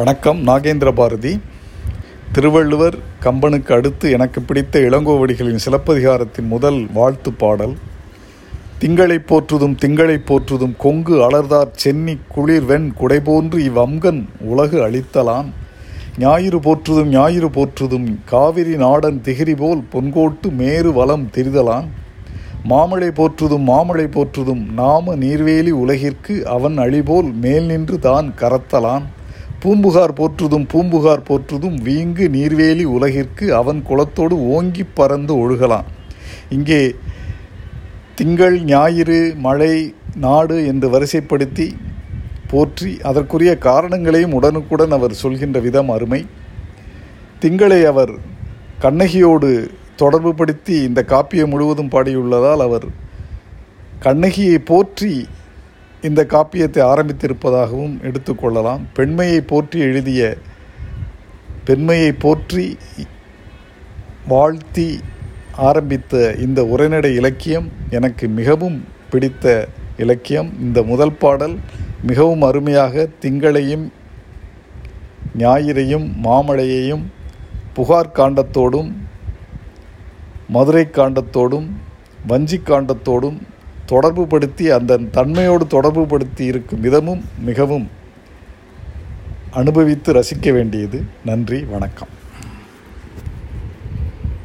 வணக்கம் நாகேந்திர பாரதி. திருவள்ளுவர் கம்பனுக்கு அடுத்து எனக்கு பிடித்த இளங்கோவடிகளின் சிலப்பதிகாரத்தின் முதல் வாழ்த்து பாடல் திங்களை போற்றுதும் திங்களை போற்றுதும் கொங்கு அலர்தார் சென்னி குளிர் வெண் குடைபோன்று இவ்வம்கன் உலகு அளித்தலான். ஞாயிறு போற்றுதும் ஞாயிறு போற்றுதும் காவிரி நாடன் திகிரி போல் பொன்கோட்டு மேறு வளம் திரிதலான். மாமழை போற்றுதும் மாமழை போற்றுதும் நாம நீர்வேலி உலகிற்கு அவன் அழிபோல் மேல் நின்று தான் கரத்தலான். பூம்புகார் போற்றுதும் பூம்புகார் போற்றுதும் வீங்கு நீர்வேலி உலகிற்கு அவன் குளத்தோடு ஓங்கி பறந்து ஒழுகலாம். இங்கே திங்கள் ஞாயிறு மழை நாடு என்று வரிசைப்படுத்தி போற்றி அதற்குரிய காரணங்களையும் உடனுக்குடன் அவர் சொல்கின்ற விதம் அருமை. திங்களை அவர் கண்ணகியோடு தொடர்பு படுத்தி இந்த காப்பியம் முழுவதும் பாடியுள்ளதால் அவர் கண்ணகியை போற்றி இந்த காப்பியத்தை ஆரம்பித்திருப்பதாகவும் எடுத்துக்கொள்ளலாம் பெண்மையை போற்றி எழுதிய பெண்மையை போற்றி வாழ்த்தி ஆரம்பித்த இந்த உரைநடை இலக்கியம் எனக்கு மிகவும் பிடித்த இலக்கியம். இந்த முதல் பாடல் மிகவும் அருமையாக திங்களையும் ஞாயிறையும் மாமழையையும் புகார் காண்டத்தோடும் மதுரை காண்டத்தோடும் வஞ்சி காண்டத்தோடும் தொடர்பு படுத்தி அந்த தன்மையோடு தொடர்பு படுத்தி இருக்கும் விதமும் மிகவும் அனுபவித்து ரசிக்க வேண்டியது. நன்றி வணக்கம்.